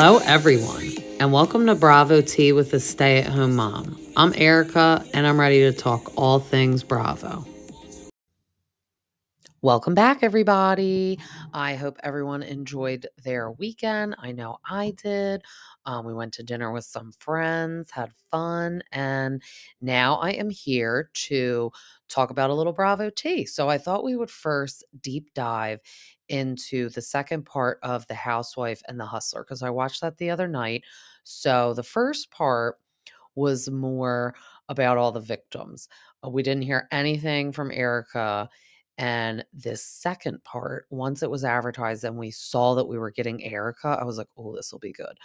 Hello, everyone, and welcome to Bravo Tea with a Stay at Home Mom. I'm Erica, and I'm ready to talk all things Bravo. Welcome back, everybody. I hope everyone enjoyed their weekend. I know I did. Um, we went to dinner with some friends, had fun, and now I am here to talk about a little Bravo tea. So I thought we would first deep dive into the second part of The Housewife and the Hustler because I watched that the other night. So the first part was more about all the victims. Uh, we didn't hear anything from Erika. and this second part, once it was advertised and we saw that we were getting Erika, I was like, oh, this will be good.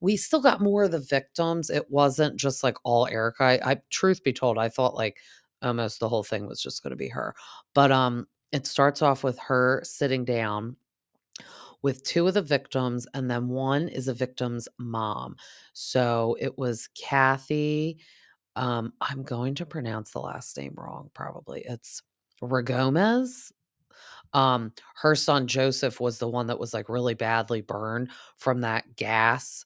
We still got more of the victims. It wasn't just like all Erika. I, I truth be told, I thought like almost the whole thing was just going to be her. But um, it starts off with her sitting down with two of the victims, and then one is a victim's mom. So it was Kathy. Um, I'm going to pronounce the last name wrong, probably. It's Ragomez. Um, her son Joseph was the one that was like really badly burned from that gas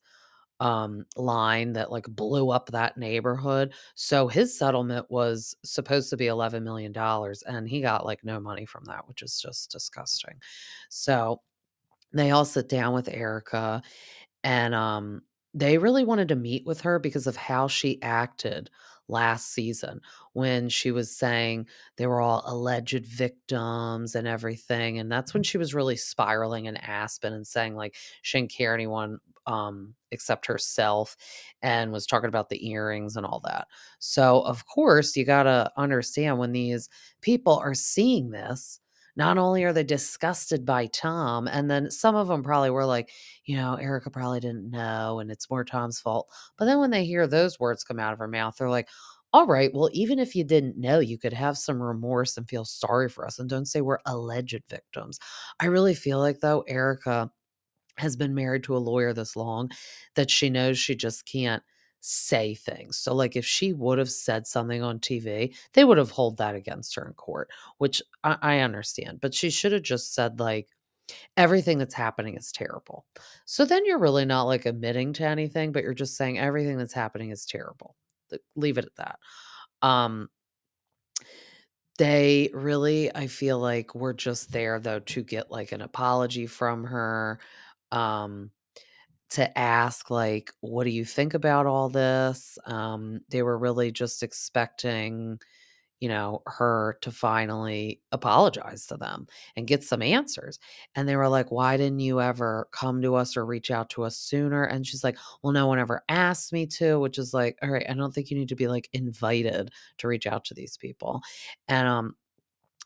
um line that like blew up that neighborhood. So his settlement was supposed to be 11 million dollars and he got like no money from that, which is just disgusting. So they all sit down with Erika and um they really wanted to meet with her because of how she acted last season when she was saying they were all alleged victims and everything and that's when she was really spiraling in Aspen and saying like she didn't care anyone um except herself and was talking about the earrings and all that. So of course you got to understand when these people are seeing this not only are they disgusted by Tom, and then some of them probably were like, you know, Erika probably didn't know and it's more Tom's fault. But then when they hear those words come out of her mouth, they're like, all right, well, even if you didn't know, you could have some remorse and feel sorry for us and don't say we're alleged victims. I really feel like, though, Erika has been married to a lawyer this long that she knows she just can't say things. So like if she would have said something on TV, they would have held that against her in court, which I, I understand. But she should have just said like everything that's happening is terrible. So then you're really not like admitting to anything, but you're just saying everything that's happening is terrible. Leave it at that. Um they really, I feel like were just there though to get like an apology from her. Um to ask like what do you think about all this? Um they were really just expecting you know her to finally apologize to them and get some answers and they were like why didn't you ever come to us or reach out to us sooner? And she's like well no one ever asked me to which is like all right i don't think you need to be like invited to reach out to these people. And um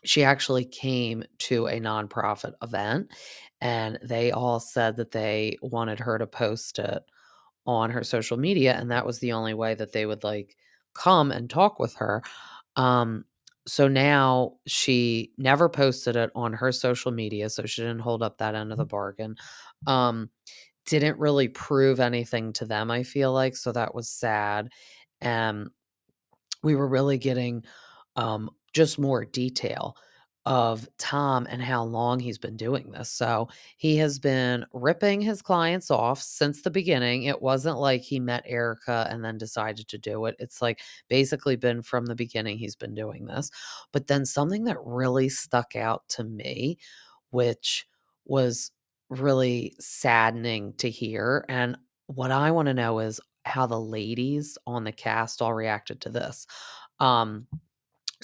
she actually came to a nonprofit event and they all said that they wanted her to post it on her social media and that was the only way that they would like come and talk with her um so now she never posted it on her social media so she didn't hold up that end of the bargain um didn't really prove anything to them i feel like so that was sad and we were really getting um just more detail of Tom and how long he's been doing this. So he has been ripping his clients off since the beginning. It wasn't like he met Erika and then decided to do it. It's like basically been from the beginning he's been doing this. But then something that really stuck out to me, which was really saddening to hear. And what I want to know is how the ladies on the cast all reacted to this. Um,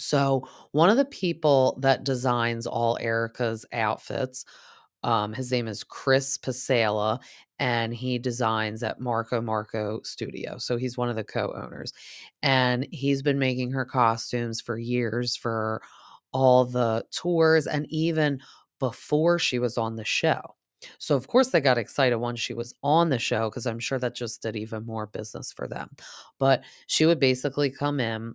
so one of the people that designs all Erika's outfits, um, his name is Chris Pasala, and he designs at Marco Marco Studio. So he's one of the co-owners. And he's been making her costumes for years for all the tours and even before she was on the show. So of course they got excited once she was on the show because I'm sure that just did even more business for them. But she would basically come in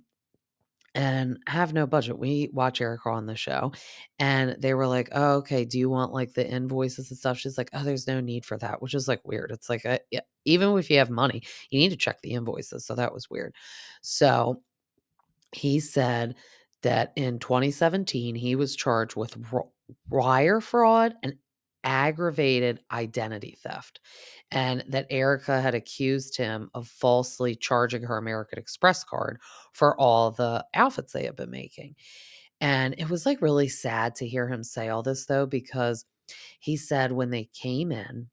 and have no budget. We watch Erika on the show and they were like, "Oh, okay, do you want like the invoices and stuff?" She's like, "Oh, there's no need for that," which is like weird. It's like uh, yeah, even if you have money, you need to check the invoices. So that was weird. So he said that in 2017 he was charged with wire fraud and aggravated identity theft and that Erika had accused him of falsely charging her American Express card for all the outfits they had been making. And it was like really sad to hear him say all this though, because he said when they came in,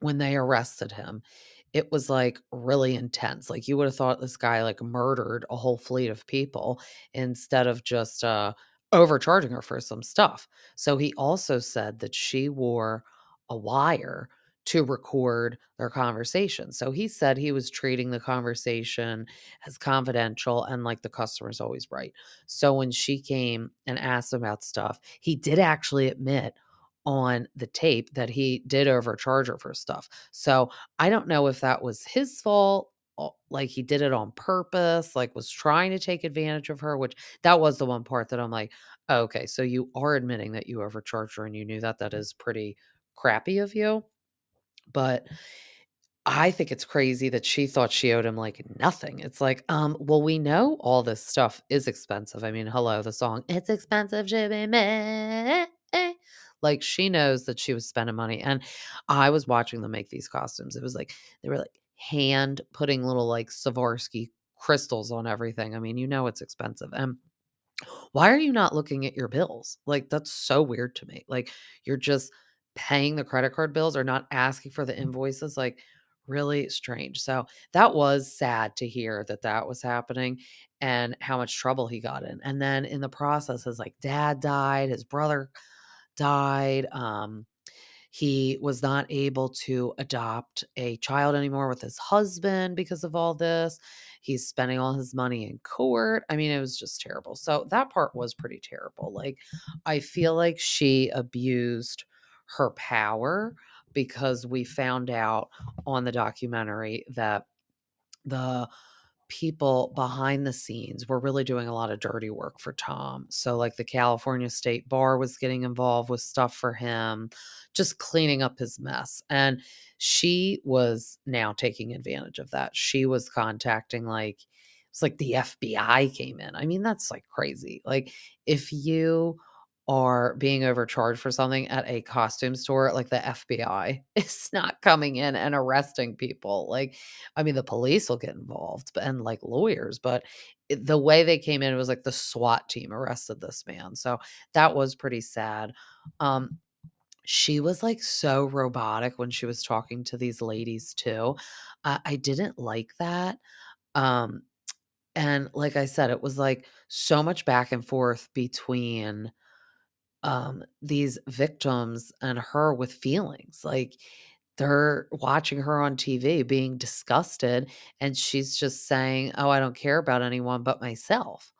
when they arrested him, it was like really intense. Like you would have thought this guy like murdered a whole fleet of people instead of just uh overcharging her for some stuff. So he also said that she wore a wire to record their conversation. So he said he was treating the conversation as confidential and like the customer's always right. So when she came and asked about stuff, he did actually admit on the tape that he did overcharge her for stuff. So I don't know if that was his fault, like he did it on purpose, like was trying to take advantage of her, which that was the one part that I'm like, "Oh, okay, so you are admitting that you overcharged her and you knew that. That is pretty crappy of you. But I think it's crazy that she thought she owed him like nothing. It's like, um, well, we know all this stuff is expensive. I mean, hello, the song, It's Expensive to Be Me. Like she knows that she was spending money. And I was watching them make these costumes. It was like they were like hand putting little like Swarovski crystals on everything. I mean, you know it's expensive. And why are you not looking at your bills? Like, that's so weird to me. Like, you're just paying the credit card bills or not asking for the invoices. Like, really strange. So, that was sad to hear that that was happening and how much trouble he got in. And then in the process, his like dad died, his brother died. Um, he was not able to adopt a child anymore with his husband because of all this. He's spending all his money in court. I mean, it was just terrible. So that part was pretty terrible. Like, I feel like she abused her power because we found out on the documentary that the people behind the scenes were really doing a lot of dirty work for Tom. So, like, the California State Bar was getting involved with stuff for him, just cleaning up his mess. And she was now taking advantage of that. She was contacting, like, it's like the FBI came in. I mean, that's like crazy. Like, if you are being overcharged for something at a costume store, like the FBI is not coming in and arresting people. Like, I mean, the police will get involved and like lawyers, but the way they came in was like the SWAT team arrested this man. So that was pretty sad. Um, she was like so robotic when she was talking to these ladies too. Uh, I didn't like that. Um, and like I said, it was like so much back and forth between um, these victims and her with feelings. Like they're watching her on TV being disgusted, and she's just saying, Oh, I don't care about anyone but myself.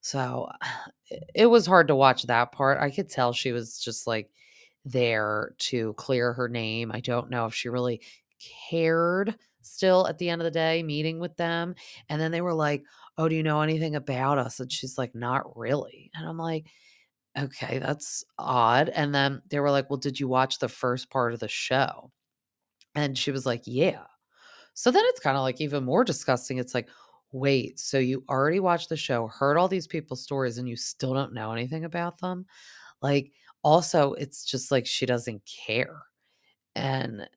So it was hard to watch that part. I could tell she was just like there to clear her name. I don't know if she really cared still at the end of the day meeting with them. And then they were like, Oh, do you know anything about us? And she's like, Not really. And I'm like, Okay, that's odd. And then they were like, Well, did you watch the first part of the show? And she was like, Yeah. So then it's kind of like even more disgusting. It's like, wait, so you already watched the show, heard all these people's stories, and you still don't know anything about them? Like, also, it's just like she doesn't care. And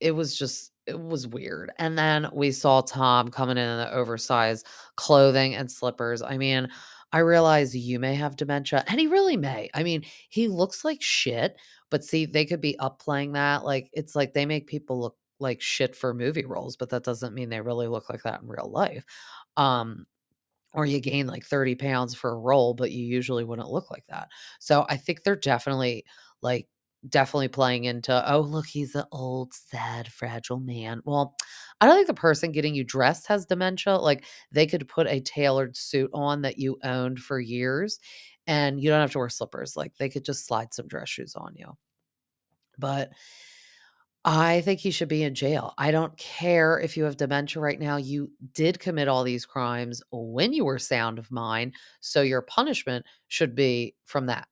it was just it was weird. And then we saw Tom coming in in the oversized clothing and slippers. I mean, I realize you may have dementia, and he really may. I mean, he looks like shit, but see, they could be upplaying that. Like, it's like they make people look like shit for movie roles, but that doesn't mean they really look like that in real life. Um, or you gain like 30 pounds for a role, but you usually wouldn't look like that. So I think they're definitely like definitely playing into, oh, look, he's an old, sad, fragile man. Well, I don't think the person getting you dressed has dementia. Like they could put a tailored suit on that you owned for years and you don't have to wear slippers. Like they could just slide some dress shoes on you. But I think he should be in jail. I don't care if you have dementia right now. You did commit all these crimes when you were sound of mind. So your punishment should be from that.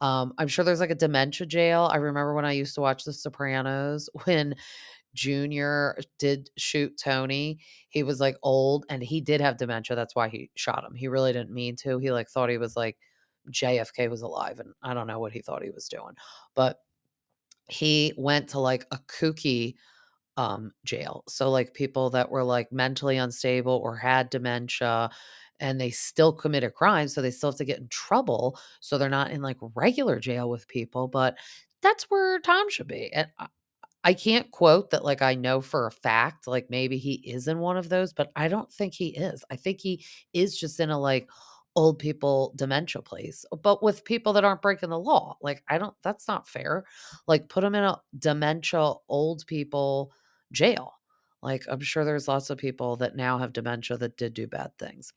Um, I'm sure there's like a dementia jail. I remember when I used to watch The Sopranos when Junior did shoot Tony. He was like old and he did have dementia. That's why he shot him. He really didn't mean to. He like thought he was like JFK was alive and I don't know what he thought he was doing. But he went to, like, a kooky, um, jail. So, like, people that were, like, mentally unstable or had dementia, and they still commit a crime. so they still have to get in trouble, so they're not in, like, regular jail with people, but that's where Tom should be, and I can't quote that, like, I know for a fact, like, maybe he is in one of those, but I don't think he is. I think he is just in a, like, old people dementia place, but with people that aren't breaking the law. Like, I don't that's not fair. Like, put him in a dementia old people jail. Like, I'm sure there's lots of people that now have dementia that did do bad things.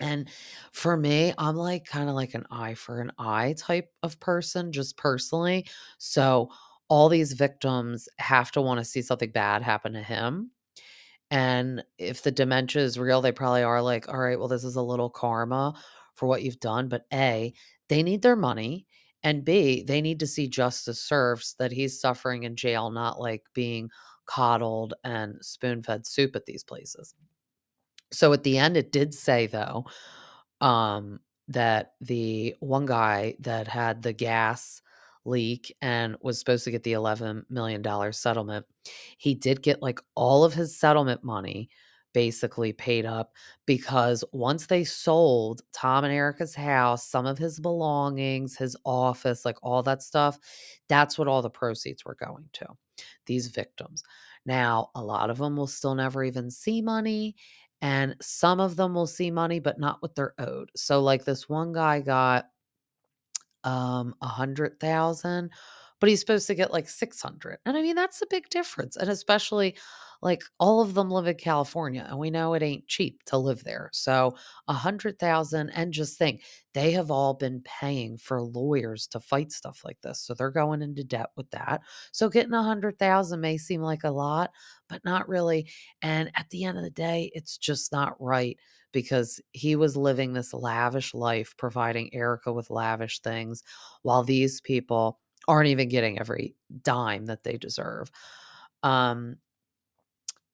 And for me, I'm, like, kinda like an eye for an eye type of person, just personally. So, all these victims have to wanna see something bad happen to him, and if the dementia is real, they probably are like, "Alright, well, this is a little karma for what you've done," but A, they need their money, and B, they need to see justice served that he's suffering in jail, not, like, being coddled and spoon-fed soup at these places. So, at the end, it did say, though, um, that the one guy that had the gas leak and was supposed to get the $11,000,000 settlement, he did get, like, all of his settlement money basically paid up because once they sold Tom and Erika's house, some of his belongings, his office, like, all that stuff, that's what all the proceeds were going to, these victims. Now, a lot of them will still never even see money, and some of them will see money, but not what they're owed. So, like, this one guy got um, a 100,000, but he's supposed to get, like, 600, and I mean, that's a big difference, and especially, like, all of them live in California, and we know it ain't cheap to live there. So, a 100,000 and just think, they have all been paying for lawyers to fight stuff like this, so they're going into debt with that. So, getting a 100,000 may seem like a lot, but not really, and at the end of the day, it's just not right because he was living this lavish life, providing Erika with lavish things, while these people aren't even getting every dime that they deserve. Um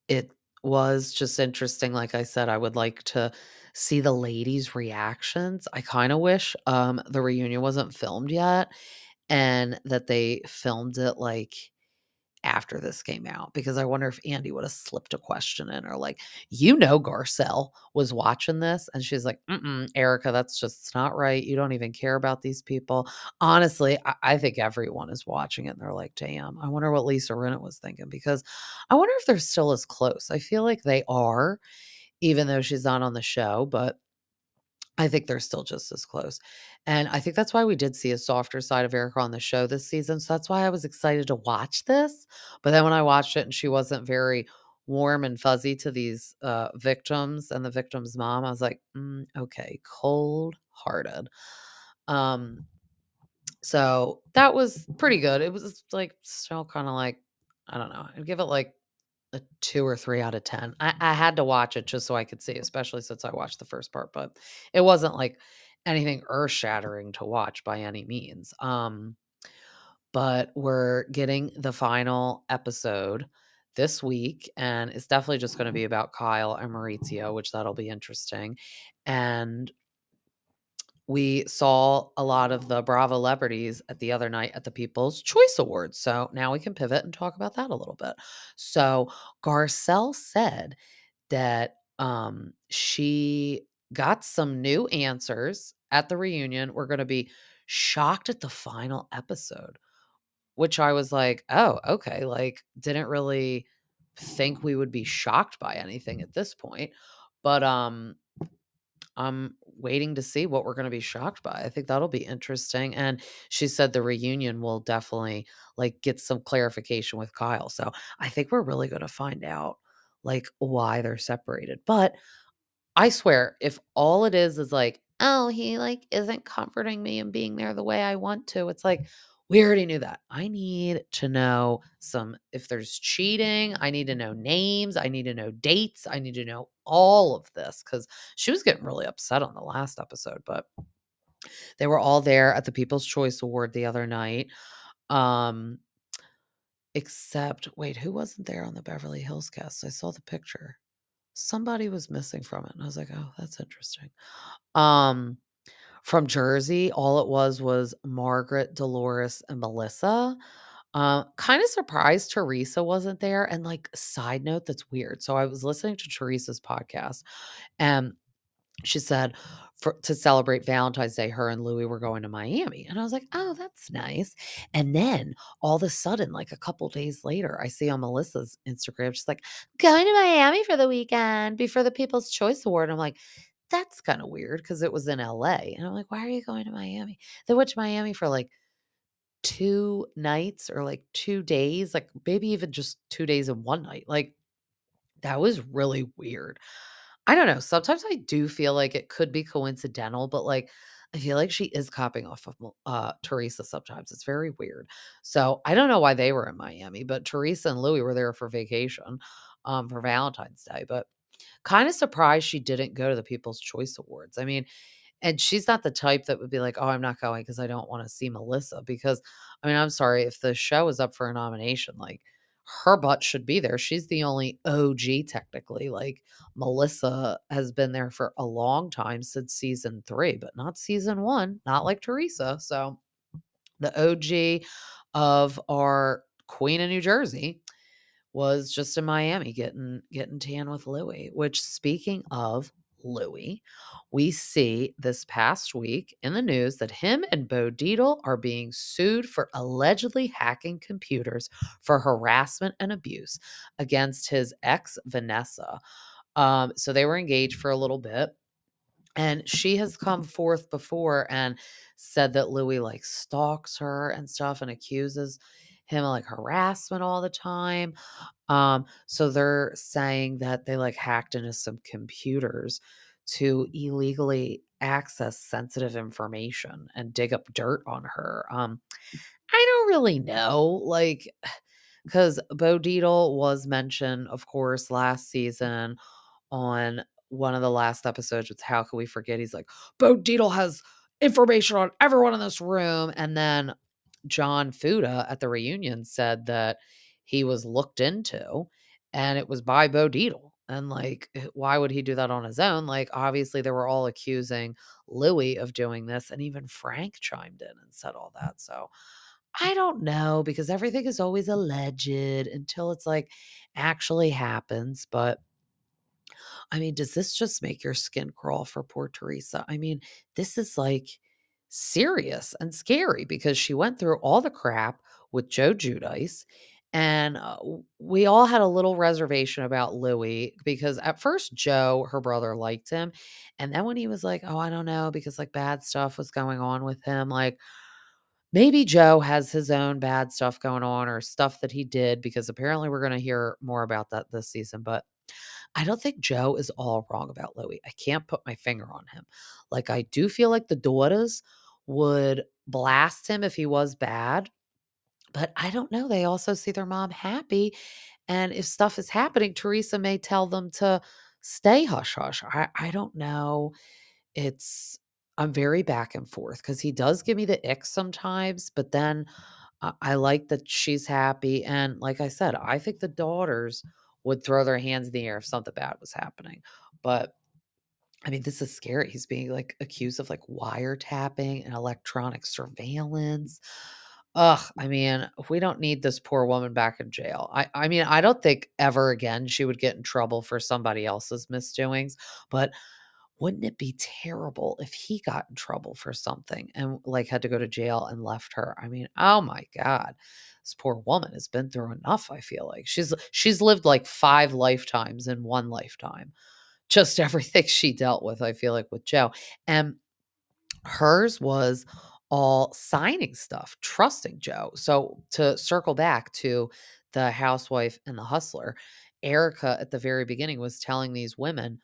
it was just interesting, like I said, I would like to see the ladies' reactions. I kinda wish, um, the reunion wasn't filmed yet and that they filmed it, like, after this came out because I wonder if Andy woulda slipped a question in or like, "You know Garcelle was watching this?" And she's like, "Mm-mm, Erika, that's just not right. You don't even care about these people." Honestly, I I think everyone is watching it and they're like, "Damn, I wonder what Lisa Rinna was thinking," because I wonder if they're still as close. I feel like they are, even though she's not on the show, but I think they're still just as close, and I think that's why we did see a softer side of Erika on the show this season, so that's why I was excited to watch this, but then when I watched it and she wasn't very warm and fuzzy to these, uh, victims and the victim's mom, I was like, "Mm, okay, cold-hearted." Um, so that was pretty good. It was, like, still kinda like, I don't know, I'd give it, like, a 2 or 3 out of 10. I I had to watch it just so I could see, especially since I watched the first part, but it wasn't, like, anything earth-shattering to watch by any means. Um, but we're getting the final episode this week, and it's definitely just gonna be about Kyle and Maurizio, which that'll be interesting, and we saw a lot of the Bravo celebrities at the other night at the People's Choice Awards, so now we can pivot and talk about that a little bit. So, Garcelle said that, um, she got some new answers at the reunion, we're gonna be shocked at the final episode, which I was like, "Oh, okay," like, didn't really think we would be shocked by anything at this point, but, um, I'm waiting to see what we're gonna be shocked by. I think that'll be interesting, and she said the reunion will definitely, like, get some clarification with Kyle, so I think we're really gonna find out, like, why they're separated, but I swear, if all it is is like, "Oh, he, like, isn't comforting me and being there the way I want to," it's like, we already knew that. I need to know some if there's cheating, I need to know names, I need to know dates, I need to know all of this because she was getting really upset on the last episode, but they were all there at the People's Choice Award the other night, um except wait, who wasn't there on the Beverly Hills cast? I saw the picture. Somebody was missing from it, and I was like, "Oh, that's interesting." Um, from Jersey, all it was was Margaret, Dolores, and Melissa. Uh, kinda surprised Teresa wasn't there, and, like, side note that's weird, so I was listening to Teresa's podcast, and she said for to celebrate Valentine's Day, her and Louis were going to Miami, and I was like, "Oh, that's nice," and then, all of a sudden, like, a couple days later, I see on Melissa's Instagram, she's like, "Going to Miami for the weekend before the People's Choice Award." I'm like, "That's kinda weird because it was in LA, and I'm like, "Why are you going to Miami?" They went to Miami for, like 2 nights or, like, 2 days, like, maybe even just 2 days and 1 night, like, that was really weird. I don't know, sometimes I do feel like it could be coincidental, but, like, I feel like she is copying off of uh, Teresa sometimes, it's very weird. So, I don't know why they were in Miami, but Teresa and Louis were there for vacation, um, for Valentine's Day, but kinda surprised she didn't go to the People's Choice Awards, I mean and she's not the type that would be like, "Oh, I'm not going because I don't wanna see Melissa," because, I mean, I'm sorry, if the show is up for a nomination, like, her butt should be there, she's the only OG technically, like, Melissa has been there for a long time since season 3, but not season 1, not like Teresa, so the OG of our queen of New Jersey was just in Miami getting getting tan with Louis, which speaking of Louis, we see this past week in the news that him and Bo Dietl are being sued for allegedly hacking computers for harassment and abuse against his ex, Vanessa. Um, so they were engaged for a little bit, and she has come forth before and said that Louis, like, stalks her and stuff and accuses him like, harassment all the time. Um, so they're saying that they, like, hacked into some computers to illegally access sensitive information and dig up dirt on her. Um, I don't really know, like, because Bo Dietl was mentioned, of course, last season on one of the last episodes with How Can We Forget, he's like, "Bo Dietl has information on everyone in this room," and then John Fuda at the reunion said that he was looked into, and it was by Bo Dietl, and, like, eh, why would he do that on his own? Like, obviously, they were all accusing Louis of doing this, and even Frank chimed in and said all that, so I don't know because everything is always alleged until it's, like, actually happens, but I mean, does this just make your skin crawl for poor Teresa? I mean, this is, like, serious and scary because she went through all the crap with Joe Giudice, and, uh, we all had a little reservation about Louis because at first Joe, her brother, liked him, and then when he was like, "Oh, I don't know," because, like, bad stuff was going on with him, like, maybe Joe has his own bad stuff going on or stuff that he did because apparently we're gonna hear more about that this season, but I don't think Joe is all wrong about Louis. I can't put my finger on him. Like, I do feel like the daughters would blast him if he was bad, but I don't know, they also see their mom happy, and if stuff is happening, Teresa may tell them to stay hush hush. I I don't know. It's I'm very back and forth because he does give me the ick sometimes, but then I I like that she's happy, and like I said, I think the daughters would throw their hands in the air if something bad was happening, but I mean, this is scary. He's being, like, accused of, like, wiretapping and electronic surveillance. Ugh, I mean, we don't need this poor woman back in jail. I I mean, I don't think ever again she would get in trouble for somebody else's misdoings, but wouldn't it be terrible if he got in trouble for something and, like, had to go to jail and left her? I mean, oh my god. This poor woman has been through enough, I feel like. She's she's lived, like, 5 lifetimes in 1 lifetime. Just everything she dealt with, I feel like, with Joe, and hers was all signing stuff, trusting Joe. So, to circle back to the housewife and the hustler, Erika at the very beginning was telling these women,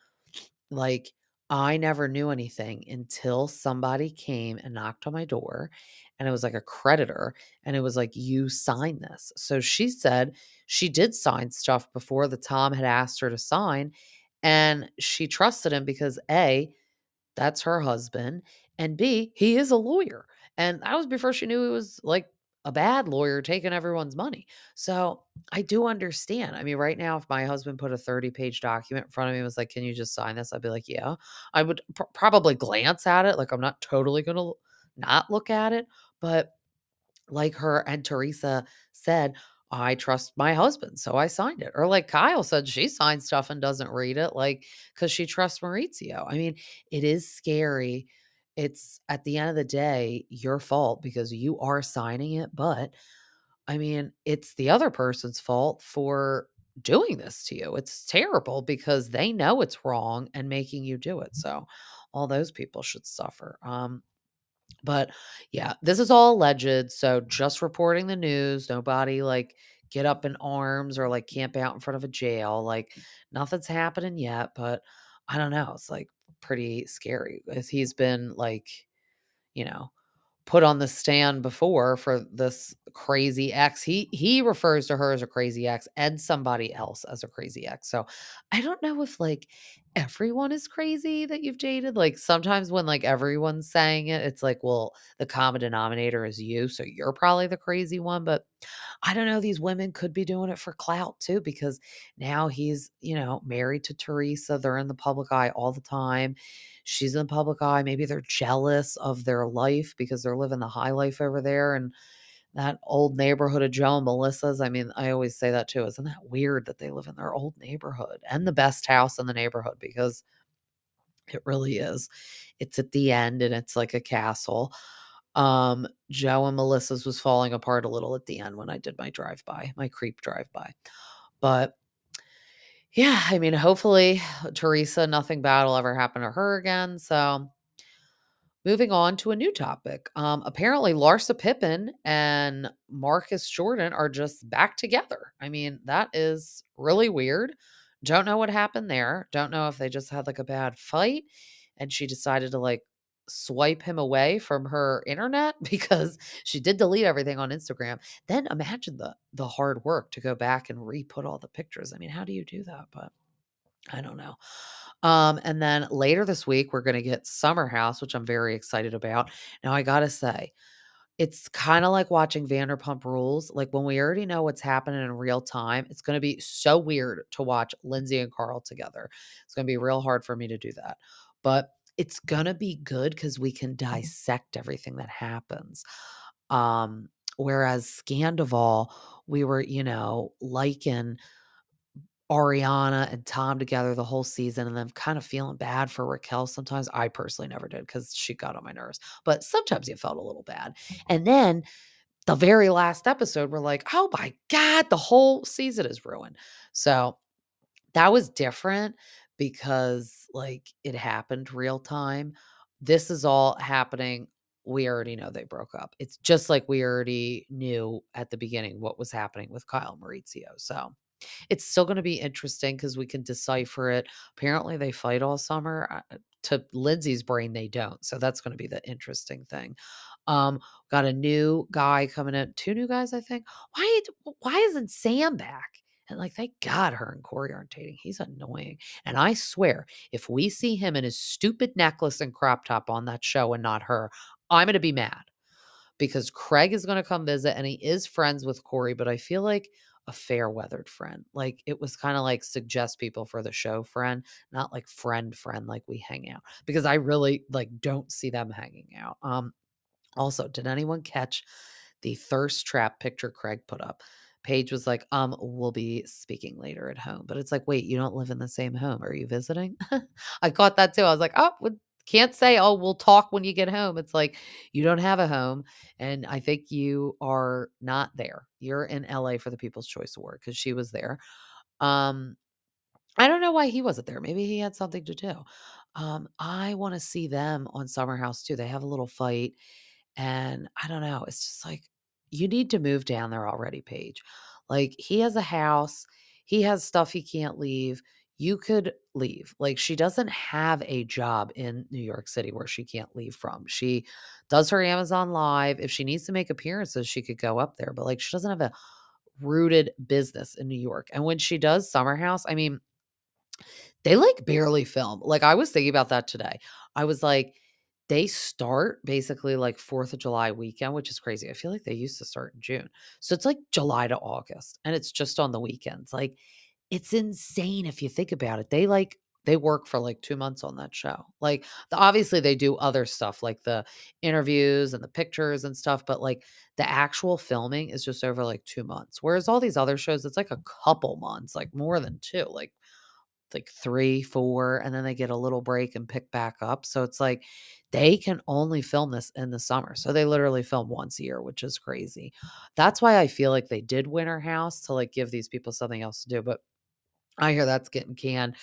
like, "I never knew anything until somebody came and knocked on my door, and it was like a creditor, and it was like you sign this.'" So, she said she did sign stuff before the Tom had asked her to sign, and she trusted him because A, that's her husband, and B, he is a lawyer, and that was before she knew he was, like, a bad lawyer taking everyone's money. So, I do understand. I mean, right now, if my husband put a thirty-page document in front of me and was like, "Can you just sign this?" I'd be like, "Yeah." I would p probably glance at it, like, I'm not totally gonna not look at it, but like her and Teresa said, "I trust my husband, so I signed it." Or like Kyle said she signed stuff and doesn't read it, like because she trusts Maurizio. I mean, it is scary. It's at the end of the day, your fault because you are signing it, but, I mean, it's the other person's fault for doing this to you. It's terrible because they know it's wrong and making you do it, so all those people should suffer. Um, but yeah, this is all alleged, so just reporting the news. Nobody, like, get up in arms or, like, camp out in front of a jail, like, nothing's happening yet, but I don't know, it's, like, pretty scary as he's been, like, you know, put on the stand before for this crazy ex. He he refers to her as a crazy ex and somebody else as a crazy ex. So, I don't know if, like, everyone is crazy that you've dated. Like, sometimes when, like, everyone's saying it, it's like, well, the common denominator is you, so you're probably the crazy one, but I don't know, these women could be doing it for clout too because now he's, you know, married to Teresa. They're in the public eye all the time. She's in the public eye. Maybe they're jealous of their life because they're living the high life over there in that old neighborhood of Joe and Melissa's. I mean, I always say that too. Isn't that weird that they live in their old neighborhood and the best house in the neighborhood because it really is. It's at the end and it's like a castle. Um, Joe and Melissa's was falling apart a little at the end when I did my drive-by, my creep drive-by. But yeah, I mean, hopefully, Teresa, nothing bad will ever happen to her again, so moving on to a new topic. Um, apparently, Larsa Pippen and Marcus Jordan are just back together. I mean, that is really weird. Don't know what happened there. Don't know if they just had, like, a bad fight and she decided to, like, swipe him away from her internet because she did delete everything on Instagram. Then imagine the the hard work to go back and re-put all the pictures. I mean, how do you do that? But I don't know. Um, and then later this week, we're gonna get Summer House, which I'm very excited about. Now, I gotta say, it's kinda like watching Vanderpump Rules. Like, when we already know what's happening in real time, it's gonna be so weird to watch Lindsay and Carl together. It's gonna be real hard for me to do that. But it's gonna be good because we can dissect everything that happens. Um, whereas Scandoval, we were, you know, liking Ariana and Tom together the whole season and then kind of feeling bad for Raquel sometimes. I personally never did because she got on my nerves, but sometimes you felt a little bad. Mm-hmm. And then the very last episode, we're like, "Oh my god, the whole season is ruined." So, that was different because, like, it happened real time. This is all happening we already know they broke up. It's just like we already knew at the beginning what was happening with Kyle Maurizio. So, it's still gonna be interesting because we can decipher it. Apparently, they fight all summer. Uh, to Lindsay's brain, they don't. So, that's gonna be the interesting thing. Um, got a new guy coming in 2 new guys, I think. Why why isn't Sam back? And, like, thank God her and Corey aren't dating. He's annoying. And I swear, if we see him in his stupid necklace and crop top on that show and not her, I'm gonna be mad because Craig is gonna come visit and he is friends with Corey. but I feel like a fair-weathered friend. Like, it was kinda like suggest people for the show friend, not like friend friend, like we hang out, because I really, like, don't see them hanging out. Um, also, did anyone catch the thirst trap picture Craig put up? Paige was like, "Um, we'll be speaking later at home." But it's like, "Wait, you don't live in the same home. Are you visiting?" I caught that too. I was like, "Oh, w can't say, oh, we'll talk when you get home.' It's like, you don't have a home, and I think you are not there. You're in LA for the People's Choice Award because she was there. Um, I don't know why he wasn't there. Maybe he had something to do. Um, I wanna see them on Summer House too. They have a little fight, and I don't know. It's just like, you need to move down there already, Paige. Like, he has a house. He has stuff he can't leave. You could leave. Like, she doesn't have a job in New York City where she can't leave from. She does her Amazon Live. If she needs to make appearances, she could go up there, but, like, she doesn't have a rooted business in New York. And when she does Summer House, I mean they, like, barely film. Like, I was thinking about that today. I was like, they start basically, like, 4th of July weekend, which is crazy. I feel like they used to start in June. So, it's like July to August, and it's just on the weekends. Like, it's insane if you think about it. They, like they work for like two months on that show. Like, the, obviously, they do other stuff like the interviews and the pictures and stuff, but like the actual filming is just over like two months. Whereas all these other shows, it's like a couple months, like more than two, like like three, four, and then they get a little break and pick back up. So it's like they can only film this in the summer. So they literally film once a year, which is crazy. That's why I feel like they did Winter House to like give these people something else to do. But I hear that's getting canned.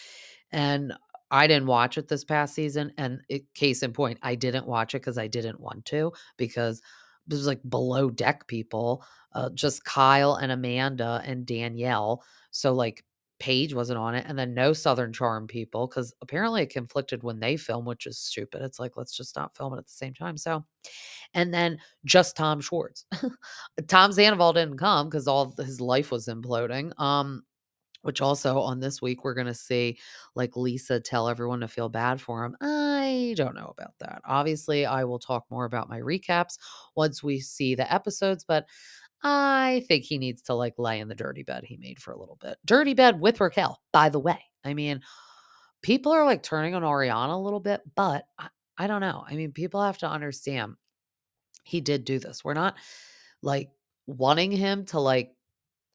And I didn't watch it this past season. And it, case in point, I didn't watch it because I didn't want to, because it was like below deck people, uh, just Kyle and Amanda and Danielle. So like Paige wasn't on it, and then no Southern Charm people because apparently it conflicted when they film, which is stupid. It's like let's just not film it at the same time. So, and then just Tom Schwartz. Tom Sandoval didn't come because all his life was imploding. Um, which also on this week we're going to see like Lisa tell everyone to feel bad for him. I don't know about that. Obviously, I will talk more about my recaps once we see the episodes, but I think he needs to like lay in the dirty bed he made for a little bit. Dirty bed with Raquel, by the way. I mean, people are like turning on Ariana a little bit, but I, I don't know. I mean, people have to understand he did do this. We're not like wanting him to like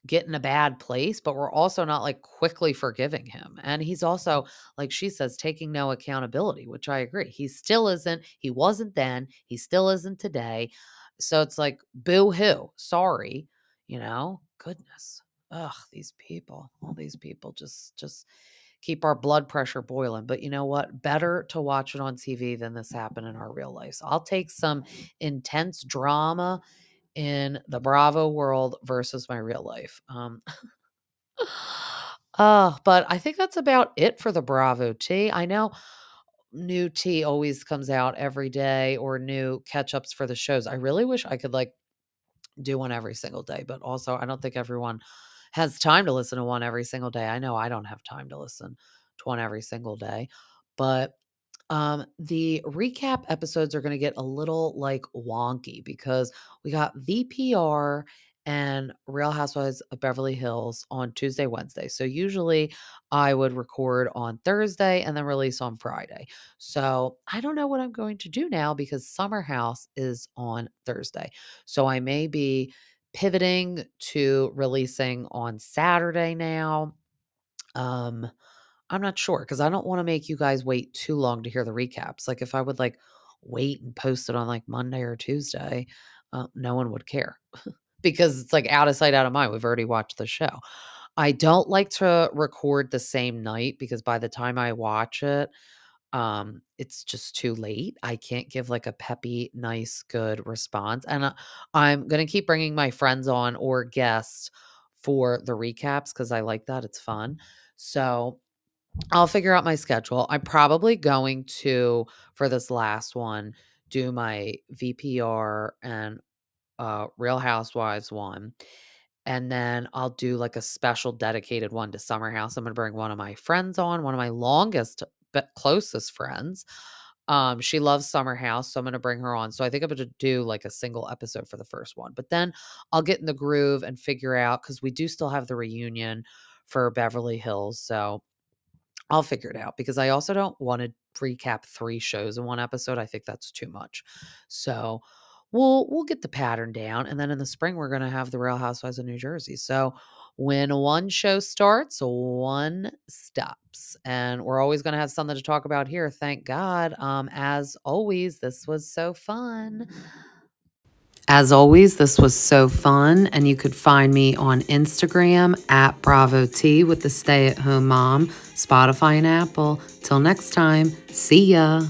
get in a bad place, but we're also not like quickly forgiving him. And he's also, like she says, taking no accountability, which I agree. He still isn't. He wasn't then. He still isn't today. So it's like, boo hoo. Sorry. You know, goodness. Ugh, these people, all these people just, just keep our blood pressure boiling. But you know what? Better to watch it on TV than this happen in our real lives. I'll take some intense drama in the Bravo world versus my real life. Um, uh, but I think that's about it for the Bravo tea. I know new tea always comes out every day or new catch ups for the shows. I really wish I could like do one every single day, but also I don't think everyone has time to listen to one every single day. I know I don't have time to listen to one every single day, but um, the recap episodes are going to get a little like wonky because we got VPR and Real Housewives of Beverly Hills on Tuesday, Wednesday. So usually I would record on Thursday and then release on Friday. So I don't know what I'm going to do now because Summer House is on Thursday. So I may be pivoting to releasing on Saturday now. Um, I'm not sure because I don't want to make you guys wait too long to hear the recaps. Like if I would like wait and post it on like Monday or Tuesday, uh, no one would care because it's like out of sight, out of mind. We've already watched the show. I don't like to record the same night because by the time I watch it, um, it's just too late. I can't give like a peppy, nice, good response. And uh, I'm going to keep bringing my friends on or guests for the recaps because I like that. It's fun. So I'll figure out my schedule. I'm probably going to, for this last one, do my VPR and uh, Real Housewives one. And then I'll do like a special dedicated one to Summer House. I'm going to bring one of my friends on, one of my longest but closest friends. Um, she loves Summer House, so I'm going to bring her on. So I think I'm going to do like a single episode for the first one, but then I'll get in the groove and figure out because we do still have the reunion for Beverly Hills. So I'll figure it out because I also don't want to recap three shows in one episode. I think that's too much. So we'll we'll get the pattern down, and then in the spring we're going to have the Real Housewives of New Jersey. So when one show starts, one stops, and we're always going to have something to talk about here. Thank God. Um, as always, this was so fun. As always, this was so fun, and you could find me on Instagram at Bravo Tea with the Stay at Home Mom, Spotify, and Apple. Till next time, see ya.